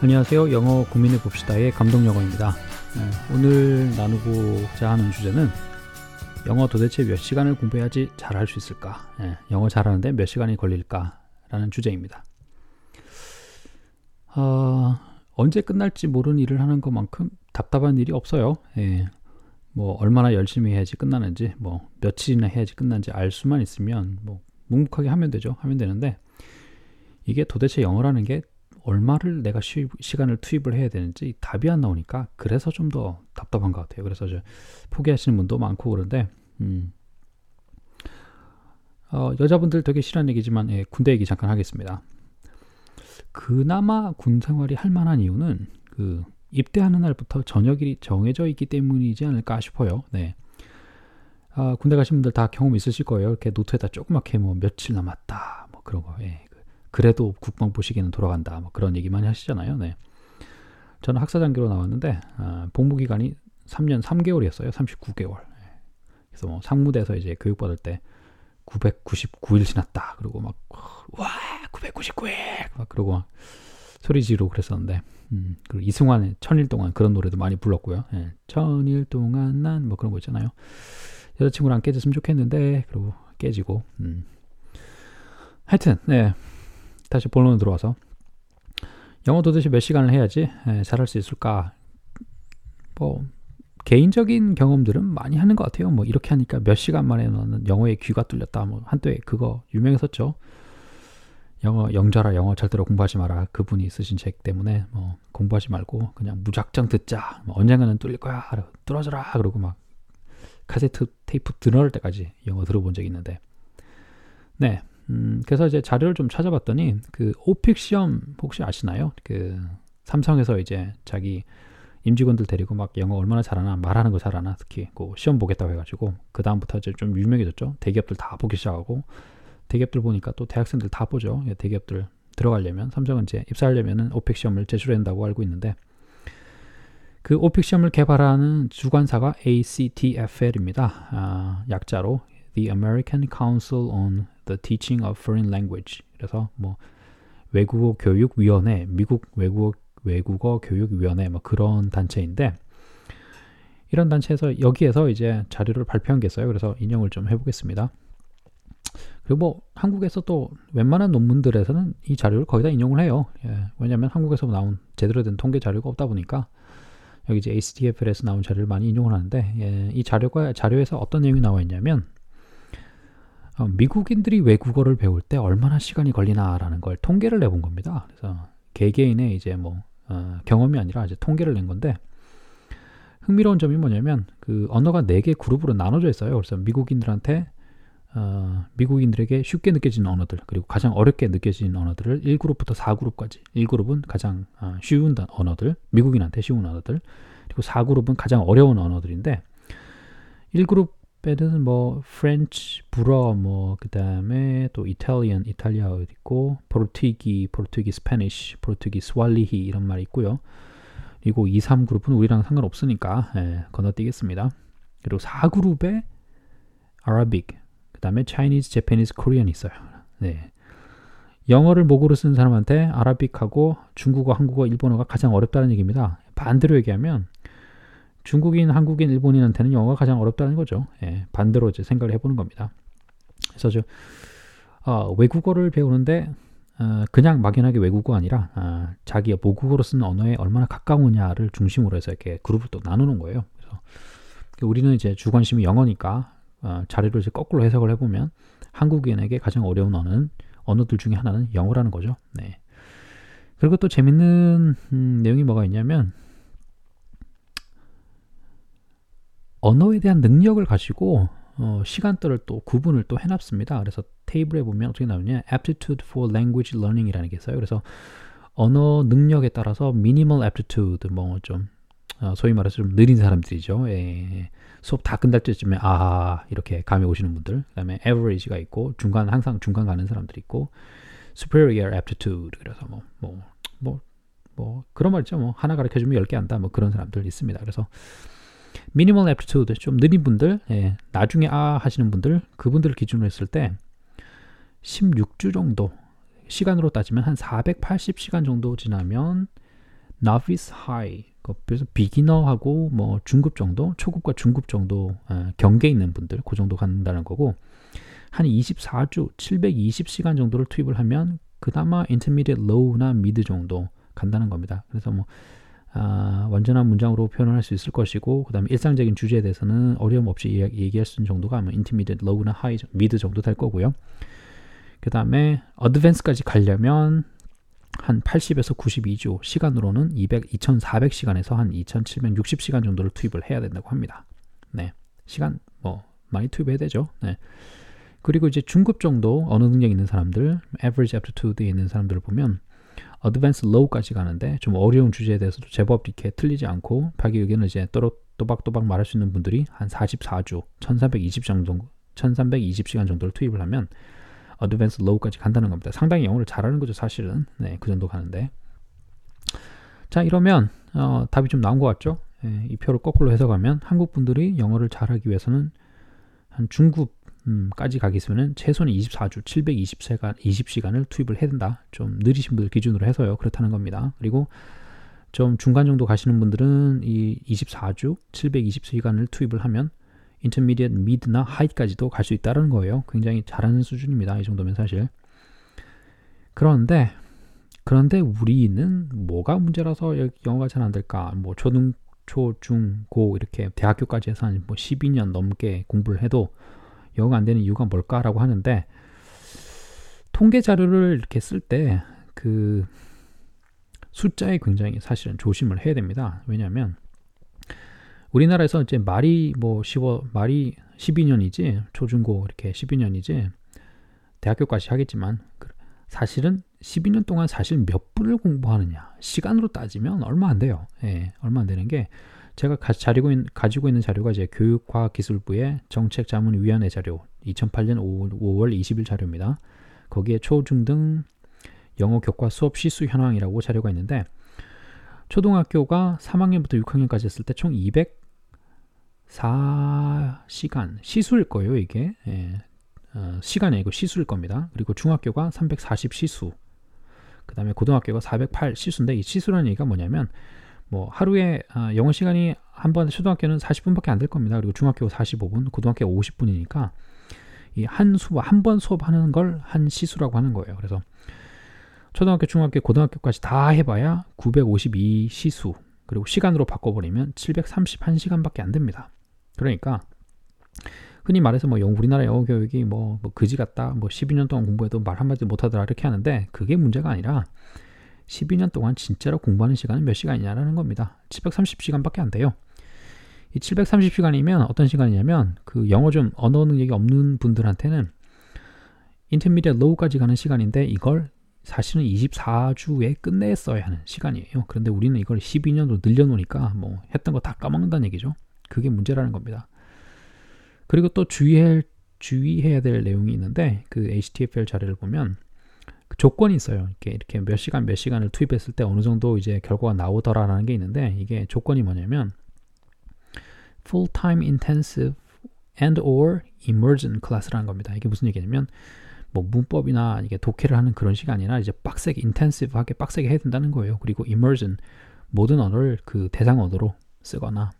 안녕하세요. 영어 고민해 봅시다의 감동 영어입니다. 네, 오늘 나누고자 하는 주제는 영어 도대체 몇 시간을 공부해야지 잘할 수 있을까? 네, 영어 잘하는데 몇 시간이 걸릴까? 라는 주제입니다. 어, 언제 끝날지 모르는 일을 하는 것만큼 답답한 일이 없어요. 예, 뭐 얼마나 열심히 해야지 끝나는지, 뭐 며칠이나 해야지 끝난지 알 수만 있으면 뭐 묵묵하게 하면 되죠. 하면 되는데 이게 도대체 영어라는 게 얼마를 내가 쉬, 시간을 투입을 해야 되는지 답이 안 나오니까 그래서 좀 더 답답한 것 같아요. 그래서 저 포기하시는 분도 많고 그런데 음, 어, 여자분들 되게 싫어하는 얘기지만 예, 군대 얘기 잠깐 하겠습니다. 그나마 군 생활이 할 만한 이유는 그 입대하는 날부터 저녁일이 정해져 있기 때문이지 않을까 싶어요. 네. 아, 군대 가신 분들 다 경험 있으실 거예요. 이렇게 노트에다 조그맣게 뭐 며칠 남았다, 뭐 그런 거. 예. 그래도 국방부 시기는 돌아간다. 뭐 그런 얘기 많이 하시잖아요. 네. 저는 학사장교로 나왔는데 아, 복무 기간이 3년 3개월이었어요. 39개월. 그래서 뭐 상무대에서 이제 교육받을 때 999일 지났다. 그리고 막 와 999일 막 그러고 막 소리 지르고 그랬었는데 음, 그리고 이승환의 천일 동안 그런 노래도 많이 불렀고요. 예, 천일 동안 난 뭐 그런 거 있잖아요. 여자친구랑 깨졌으면 좋겠는데 그리고 깨지고 음. 하여튼 네 다시 본론으로 들어와서 영어 도대체 몇 시간을 해야지 예, 잘할 수 있을까? 뭐 개인적인 경험들은 많이 하는 것 같아요. 뭐 이렇게 하니까 몇 시간 만에 너는 영어에 귀가 뚫렸다. 뭐 한때 그거 유명했었죠. 영어 영자라 영어 절대로 공부하지 마라. 그분이 쓰신 책 때문에 뭐 공부하지 말고 그냥 무작정 듣자. 뭐 언젠가는 뚫릴 거야. 뚫어져라. 그러고 막 카세트 테이프 들어올 때까지 영어 들어본 적이 있는데 네 음, 그래서 이제 자료를 좀 찾아봤더니 그 오픽 시험 혹시 아시나요? 그 삼성에서 이제 자기 임직원들 데리고 막 영어 얼마나 잘하나 말하는 거 잘하나 특히 그 시험 보겠다고 해가지고 그 다음부터 이제 좀 유명해졌죠. 대기업들 다 보기 시작하고 대기업들 보니까 또 대학생들 다 보죠. 예, 대기업들 들어가려면 삼성은 이제 입사하려면은 오픽 시험을 제출해야 한다고 알고 있는데 그 오픽 시험을 개발하는 주관사가 ACTFL입니다. 아, 약자로 The American Council on the Teaching of Foreign Language. 그래서 뭐 외국어 교육 위원회, 미국 외국어 외국어 교육 위원회 뭐 그런 단체인데 이런 단체에서 여기에서 이제 자료를 발표한 게 있어요. 그래서 인용을 좀 해보겠습니다. 그리고 뭐 한국에서 또 웬만한 논문들에서는 이 자료를 거의 다 인용을 해요. 예, 왜냐하면 한국에서 나온 제대로 된 통계 자료가 없다 보니까 여기 이제 ACTF에서 나온 자료를 많이 인용을 하는데 예, 이 자료가 자료에서 어떤 내용이 나와 있냐면 어, 미국인들이 외국어를 배울 때 얼마나 시간이 걸리나라는 걸 통계를 내본 겁니다. 그래서 개개인의 이제 뭐 어, 경험이 아니라 이제 통계를 낸 건데 흥미로운 점이 뭐냐면 그 언어가 네 개 그룹으로 나눠져 있어요. 그래서 미국인들한테 어, 미국인들에게 쉽게 느껴지는 언어들 그리고 가장 어렵게 느껴지는 언어들을 1그룹부터 4그룹까지 1그룹은 가장 어, 쉬운 언어들 미국인한테 쉬운 언어들 그리고 4그룹은 가장 어려운 언어들인데 1그룹 빼드는 뭐 French, 불어 뭐 그다음에 또 Italian, 이탈리아어 있고 Portuguese, Portuguese Spanish, Portuguese Swahili 이런 말이 있고요. 그리고 2, 3 그룹은 우리랑 상관없으니까 예, 건너뛰겠습니다. 그리고 4 그룹에 Arabic, 그다음에 Chinese, Japanese, Korean 있어요. 네. 영어를 모국어로 쓰는 사람한테 Arabic하고 중국어, 한국어, 일본어가 가장 어렵다는 얘기입니다. 반대로 얘기하면 중국인, 한국인, 일본인한테는 영어가 가장 어렵다는 거죠. 예, 반대로 이제 생각을 해보는 겁니다. 그래서 저 어, 외국어를 배우는데 어, 그냥 막연하게 외국어 아니라 어, 자기 모국어로 쓰는 언어에 얼마나 가까우냐를 중심으로 해서 이렇게 그룹을 또 나누는 거예요. 그래서 우리는 이제 주관심이 영어니까 어, 자료를 이제 거꾸로 해석을 해보면 한국인에게 가장 어려운 언어는 언어들 중에 하나는 영어라는 거죠. 네. 그리고 또 재밌는 음, 내용이 뭐가 있냐면 언어에 대한 능력을 가지고 어, 시간대를 또 구분을 또 해놨습니다. 그래서 테이블에 보면 어떻게 나오냐, aptitude for language learning이라는 게 있어요. 그래서 언어 능력에 따라서 minimal aptitude, 뭐좀 어, 소위 말해서 좀 느린 사람들이죠. 예, 수업 다 끝날 때쯤에 아 이렇게 감이 오시는 분들, 그다음에 average가 있고 중간 항상 중간 가는 사람들이 있고 superior aptitude 그래서 뭐 뭐 뭐뭐 그런 말 있죠. 뭐 하나 가르쳐 주면 열개 안다. 뭐 그런 사람들 있습니다. 그래서 minimal aptitude 좀 느린 분들, 예, 나중에 아 하시는 분들, 그분들 을 기준으로 했을 때 16주 정도 시간으로 따지면 한 480시간 정도 지나면 novice high 그래서 beginner하고 뭐 중급 정도, 초급과 중급 정도 어, 경계 있는 분들 그 정도 간다는 거고 한 24주 720시간 정도를 투입을 하면 그나마 intermediate low나 mid 정도 간다는 겁니다. 그래서 뭐 아, 완전한 문장으로 표현을 할수 있을 것이고 그 다음에 일상적인 주제에 대해서는 어려움 없이 얘기, 할수 있는 정도가 뭐 intermediate, low나 high, mid 정도 될 거고요. 그 다음에 advance까지 가려면 한 80에서 92주 시간으로는 200, 2400시간에서 한 2760시간 정도를 투입을 해야 된다고 합니다. 네. 시간 뭐 많이 투입해야 되죠. 네. 그리고 이제 중급 정도 언어 능력 있는 사람들, average aptitude에 있는 사람들을 보면 advanced low까지 가는데 좀 어려운 주제에 대해서도 제법 이렇게 틀리지 않고 자기 의견을 이제 또박또박 말할 수 있는 분들이 한 44주, 1320 정도 1320시간 정도를 투입을 하면 어드밴스 로우까지 간다는 겁니다. 상당히 영어를 잘하는 거죠, 사실은. 네, 그 정도 가는데. 자, 이러면 어, 답이 좀 나온 것 같죠? 예, 이 표를 거꾸로 해석하면 한국 분들이 영어를 잘하기 위해서는 한 중급 까지 가기 위해서는 최소한 24주 720시간 20시간을 투입을 해야 된다. 좀 느리신 분들 기준으로 해서요. 그렇다는 겁니다. 그리고 좀 중간 정도 가시는 분들은 이 24주 720시간을 투입을 하면 intermediate, mid나 high까지도 갈 수 있다는 거예요. 굉장히 잘하는 수준입니다. 이 정도면 사실. 그런데 그런데 우리는 뭐가 문제라서 영어가 잘 안 될까? 뭐 초등, 초, 중, 고 이렇게 대학교까지 해서 한 뭐 12년 넘게 공부를 해도 영어가 안 되는 이유가 뭘까라고 하는데 통계 자료를 이렇게 쓸 때 그 숫자에 굉장히 사실은 조심을 해야 됩니다. 왜냐하면 우리나라에서 이제 말이 뭐 10어 말이 12년이지 초중고 이렇게 12년이지 대학교까지 하겠지만 그 사실은 12년 동안 사실 몇 분을 공부하느냐 시간으로 따지면 얼마 안 돼요. 예, 얼마 안 되는 게 제가 가지고, 있는, 가지고 있는 자료가 이제 교육과학기술부의 정책자문위원회 자료 2008년 5월, 5월 20일 자료입니다. 거기에 초중등 영어 교과 수업 시수 현황이라고 자료가 있는데 초등학교가 3학년부터 6학년까지 했을 때 총 204시간 시수일 거예요, 이게. 예. 어, 시간이 아니고 시수일 겁니다. 그리고 중학교가 340 시수. 그 다음에 고등학교가 408 시수인데 이 시수라는 얘기가 뭐냐면 뭐 하루에 아, 영어 시간이 한 번 초등학교는 40분밖에 안 될 겁니다. 그리고 중학교 45분, 고등학교 50분이니까 이 한 수업 한 번 수업하는 걸 한 시수라고 하는 거예요. 그래서 초등학교, 중학교, 고등학교까지 다 해봐야 952 시수 그리고 시간으로 바꿔버리면 731시간밖에 안 됩니다. 그러니까 흔히 말해서 뭐 우리나라 영어 교육이 뭐, 뭐 그지 같다, 뭐 12년 동안 공부해도 말 한마디 못하더라 이렇게 하는데 그게 문제가 아니라 12년 동안 진짜로 공부하는 시간은 몇 시간이냐라는 겁니다. 730시간밖에 안 돼요. 이 730시간이면 어떤 시간이냐면 그 영어 좀 언어 능력이 없는 분들한테는 인터미디어 로우까지 가는 시간인데 이걸 사실은 24주에 끝냈어야 하는 시간이에요. 그런데 우리는 이걸 12년으로 늘려놓으니까 뭐 했던 거 다 까먹는다는 얘기죠. 그게 문제라는 겁니다. 그리고 또 주의할, 주의해야 될 내용이 있는데 그 HTFL 자료를 보면 그 조건이 있어요. 이렇게, 이렇게 몇 시간 몇 시간을 투입했을 때 어느 정도 이제 결과가 나오더라라는 게 있는데 이게 조건이 뭐냐면 full-time intensive and or immersion class라는 겁니다. 이게 무슨 얘기냐면 뭐 문법이나 이게 독해를 하는 그런 시간이 아니라 이제 빡세게 인텐시브하게 빡세게 해야 된다는 거예요. 그리고 immersion 모든 언어를 그 대상 언어로 쓰거나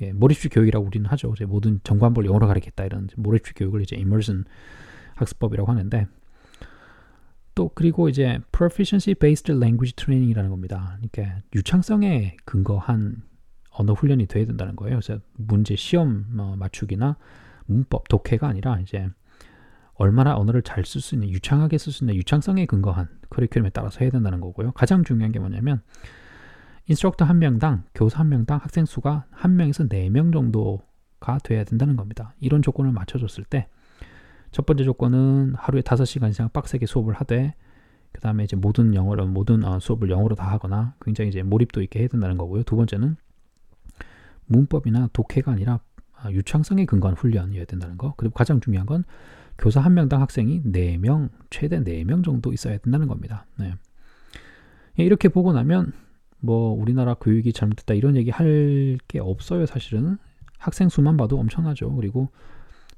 예, 몰입식 교육이라고 우리는 하죠. 이제 모든 정관벌 영어로 가르겠다 이런 몰입식 교육을 이제 immersion 학습법이라고 하는데 또 그리고 이제 proficiency based language training이라는 겁니다. 이렇게 유창성에 근거한 언어 훈련이 돼야 된다는 거예요. 그래서 문제 시험 뭐 맞추기나 문법 독해가 아니라 이제 얼마나 언어를 잘 쓸 수 있는 유창하게 쓸 수 있는 유창성에 근거한 커리큘럼에 따라서 해야 된다는 거고요. 가장 중요한 게 뭐냐면 instructor 한 명당 교사 한 명당 학생 수가 한 명에서 네 명 정도가 돼야 된다는 겁니다. 이런 조건을 맞춰줬을 때 첫 번째 조건은 하루에 다섯 시간 이상 빡세게 수업을 하되 그 다음에 이제 모든 영어로 모든 어, 수업을 영어로 다 하거나 굉장히 이제 몰입도 있게 해야 된다는 거고요. 두 번째는 문법이나 독해가 아니라 아, 유창성에 근거한 훈련이어야 된다는 거. 그리고 가장 중요한 건 교사 한 명당 학생이 4명, 최대 4명 정도 있어야 된다는 겁니다. 네. 예, 이렇게 보고 나면 뭐 우리나라 교육이 잘못됐다 이런 얘기 할 게 없어요, 사실은. 학생 수만 봐도 엄청나죠. 그리고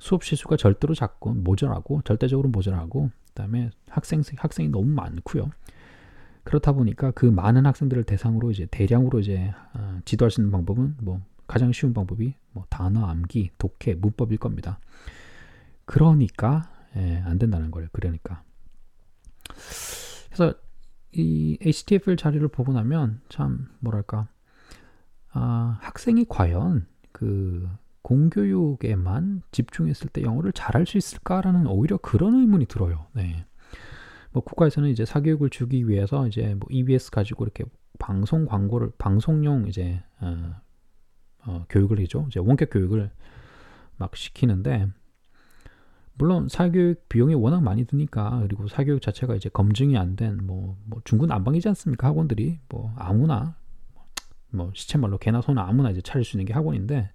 수업 실수가 절대로 작고 모자라고 절대적으로 모자라고 그다음에 학생 학생이 너무 많고요. 그렇다 보니까 그 많은 학생들을 대상으로 이제 대량으로 이제 어, 지도할 수 있는 방법은 뭐 가장 쉬운 방법이 뭐 단어 암기, 독해, 문법일 겁니다. 그러니까 예, 안 된다는 거예요. 그러니까. 그래서 이 HTFL 자료를 보고 나면 참 뭐랄까 아, 학생이 과연 그 공교육에만 집중했을 때 영어를 잘할 수 있을까라는 오히려 그런 의문이 들어요. 네. 뭐 국가에서는 이제 사교육을 주기 위해서 이제 뭐 EBS 가지고 이렇게 방송 광고를 방송용 이제 어, 어, 교육을 해죠. 이제 원격 교육을 막 시키는데 물론 사교육 비용이 워낙 많이 드니까 그리고 사교육 자체가 이제 검증이 안 된뭐 뭐 중구난방이지 않습니까 학원들이 뭐 아무나 뭐 시체 말로 개나 소나 아무나 이제 차릴 수 있는 게 학원인데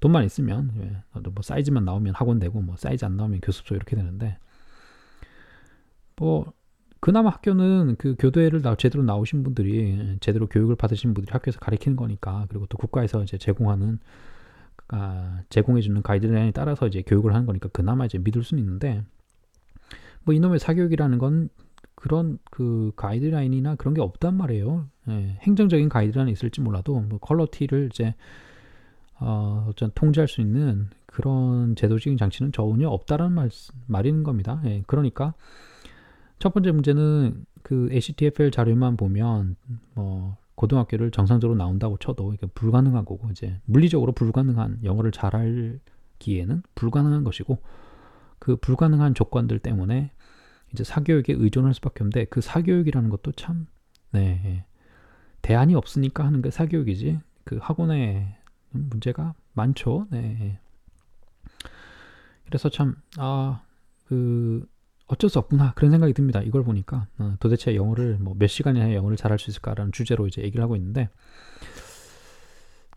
돈만 있으면 예, 뭐 사이즈만 나오면 학원 되고 뭐 사이즈 안 나오면 교습소 이렇게 되는데 뭐 그나마 학교는 그 교대를 나, 제대로 나오신 분들이 제대로 교육을 받으신 분들이 학교에서 가르치는 거니까 그리고 또 국가에서 이제 제공하는 아, 제공해주는 가이드라인에 따라서 이제 교육을 하는 거니까 그나마 이제 믿을 수는 있는데 뭐 이놈의 사교육이라는 건 그런 그 가이드라인이나 그런 게 없단 말이에요. 예, 행정적인 가이드라인이 있을지 몰라도 뭐 컬러 티를 이제 어, 어떤 통제할 수 있는 그런 제도적인 장치는 전혀 없다라는 말, 말인 겁니다. 예, 그러니까 첫 번째 문제는 그 ACTFL 자료만 보면 뭐 고등학교를 정상적으로 나온다고 쳐도 이게 불가능한 거고 이제 물리적으로 불가능한 영어를 잘하기에는 불가능한 것이고 그 불가능한 조건들 때문에 이제 사교육에 의존할 수밖에 없는데 그 사교육이라는 것도 참 네. 대안이 없으니까 하는 게 사교육이지 그 학원에 문제가 많죠. 네. 그래서 참 아 그 어쩔 수 없구나 그런 생각이 듭니다. 이걸 보니까 어, 도대체 영어를 뭐 몇 시간이나 영어를 잘할 수 있을까라는 주제로 이제 얘기를 하고 있는데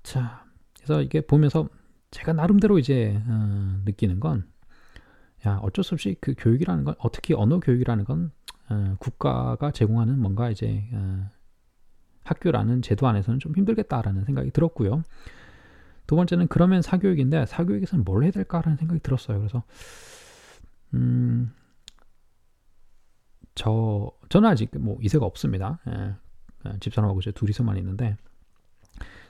자 그래서 이게 보면서 제가 나름대로 이제 어, 느끼는 건 야, 어쩔 수 없이 그 교육이라는 건, 어, 특히 언어 교육이라는 건, 어, 국가가 제공하는 뭔가 이제, 어, 학교라는 제도 안에서는 좀 힘들겠다라는 생각이 들었고요. 두 번째는 그러면 사교육인데, 사교육에서는 뭘 해야 될까라는 생각이 들었어요. 그래서, 음, 저, 저는 아직 뭐 이세가 없습니다. 예, 예 집사람하고 이제 둘이서만 있는데,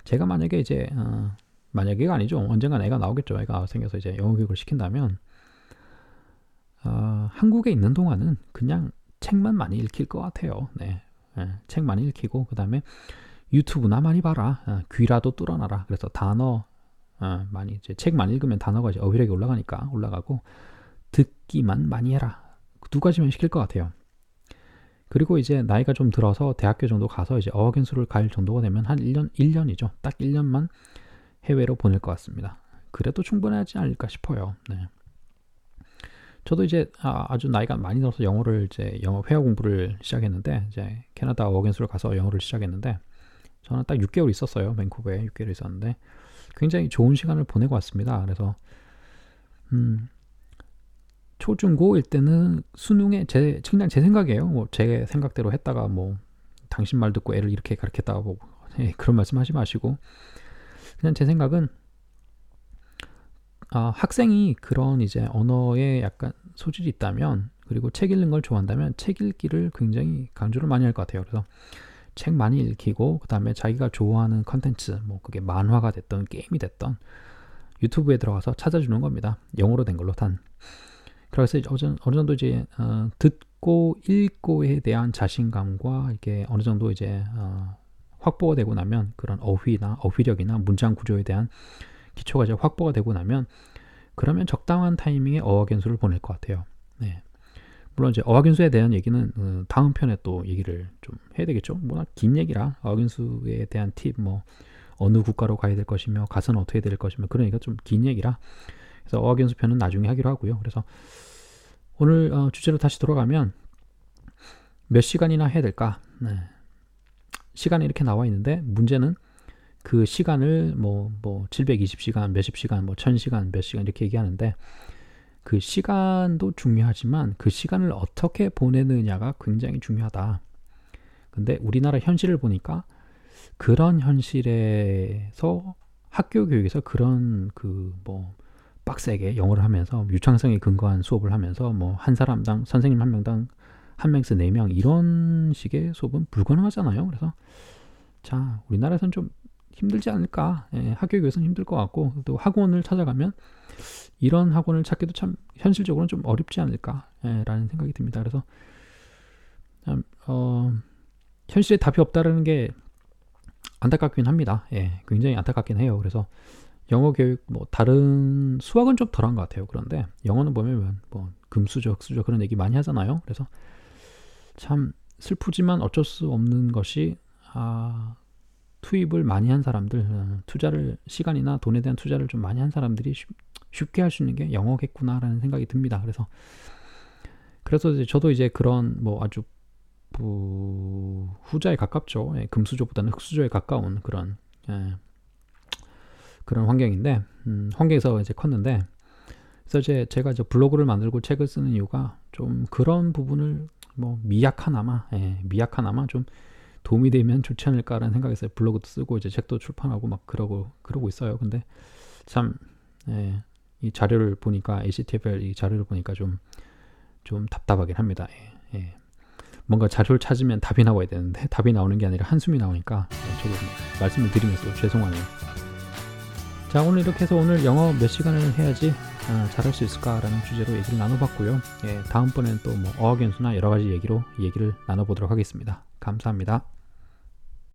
제가 만약에 이제, 어, 만약에가 아니죠. 언젠가 애가 나오겠죠. 애가 생겨서 이제 영어 교육을 시킨다면, 어, 한국에 있는 동안은 그냥 책만 많이 읽힐 것 같아요. 네. 네. 책 많이 읽히고 그 다음에 유튜브나 많이 봐라. 어, 귀라도 뚫어놔라. 그래서 단어 어, 많이 이제 책 많이 읽으면 단어가 이제 어휘력이 올라가니까 올라가고 듣기만 많이 해라. 두 가지만 시킬 것 같아요. 그리고 이제 나이가 좀 들어서 대학교 정도 가서 이제 어학 연수를 갈 정도가 되면 한 1년 1년이죠. 딱 1년만 해외로 보낼 것 같습니다. 그래도 충분하지 않을까 싶어요. 네. 저도 이제 아, 주 나이가 많이 들어서 영어를 이제 영어 회화 공부를 시작했는데 이제 캐나다 어겐스를 가서 영어를 시작했는데 저는 딱 6개월 있었어요. 밴쿠버에 6개월 있었는데 굉장히 좋은 시간을 보내고 왔습니다. 그래서 음 초중고일 때는 수능에 제 그냥 제 생각이에요. 뭐 제 생각대로 했다가 뭐 당신 말 듣고 애를 이렇게 가르쳤다고 뭐, 예, 그런 말씀 하지 마시고 그냥 제 생각은 아, 학생이 그런 이제 언어에 약간 소질이 있다면 그리고 책 읽는 걸 좋아한다면 책 읽기를 굉장히 강조를 많이 할 것 같아요. 그래서 책 많이 읽히고 그 다음에 자기가 좋아하는 컨텐츠 뭐 그게 만화가 됐던 게임이 됐던 유튜브에 들어가서 찾아주는 겁니다. 영어로 된 걸로 단. 그래서 어느, 어느 정도 이제 어, 듣고 읽고에 대한 자신감과 이게 어느 정도 이제 어, 확보가 되고 나면 그런 어휘나 어휘력이나 문장 구조에 대한 기초가 이제 확보가 되고 나면 그러면 적당한 타이밍에 어학 연수를 보낼 것 같아요. 네. 물론 이제 어학연수에 대한 얘기는 어, 다음 편에 또 얘기를 좀 해야 되겠죠. 워낙 긴 얘기라 어학연수에 대한 팁, 뭐 어느 국가로 가야 될 것이며 가서는 어떻게 될 것이며 그러니까 좀 긴 얘기라 그래서 어학연수 편은 나중에 하기로 하고요. 그래서 오늘 어, 주제로 다시 돌아가면 몇 시간이나 해야 될까? 네. 시간이 이렇게 나와 있는데 문제는 그 시간을 뭐, 뭐, 720시간, 몇십 시간, 뭐, 1000시간, 몇 시간 이렇게 얘기하는데 그 시간도 중요하지만 그 시간을 어떻게 보내느냐가 굉장히 중요하다. 근데 우리나라 현실을 보니까 그런 현실에서 학교 교육에서 그런 그 뭐 빡세게 영어를 하면서 유창성에 근거한 수업을 하면서 뭐 한 사람당 선생님 한 명당 한 명에서 네 명 이런 식의 수업은 불가능하잖아요. 그래서 자 우리나라에선 좀 힘들지 않을까? 예, 학교 교육에서는 힘들 것 같고 또 학원을 찾아가면 이런 학원을 찾기도 참 현실적으로는 좀 어렵지 않을까라는 예, 생각이 듭니다. 그래서 참, 어, 현실에 답이 없다라는 게 안타깝긴 합니다. 예, 굉장히 안타깝긴 해요. 그래서 영어 교육 뭐 다른 수학은 좀 덜한 것 같아요. 그런데 영어는 보면 뭐 금수저, 흑수저 그런 얘기 많이 하잖아요. 그래서 참 슬프지만 어쩔 수 없는 것이 아, 투입을 많이 한 사람들, 어, 투자를 시간이나 돈에 대한 투자를 좀 많이 한 사람들이 쉽, 쉽게 할 수 있는 게 영어겠구나라는 생각이 듭니다. 그래서 그래서 이제 저도 이제 그런 뭐 아주 부, 후자에 가깝죠. 예, 금수저보다는 흑수저에 가까운 그런 예, 그런 환경인데 음, 환경에서 이제 컸는데 그래서 이제 제가 이제 블로그를 만들고 책을 쓰는 이유가 좀 그런 부분을 뭐 미약하나마 예, 미약하나마 좀 도움이 되면 좋지 않을까라는 생각에서 블로그도 쓰고 이제 책도 출판하고 막 그러고 그러고 있어요. 근데 참 예, 이 자료를 보니까 ACTFL 이 자료를 보니까 좀좀 답답하긴 합니다. 예, 예. 뭔가 자료를 찾으면 답이 나와야 되는데 답이 나오는 게 아니라 한숨이 나오니까 예, 저도 말씀을 드리면서 죄송하네요. 자 오늘 이렇게 해서 오늘 영어 몇 시간을 해야지 아, 잘할 수 있을까라는 주제로 얘기를 나눠봤고요. 예, 다음번에는 또뭐 어학연수나 여러 가지 얘기로 얘기를 나눠보도록 하겠습니다. 감사합니다.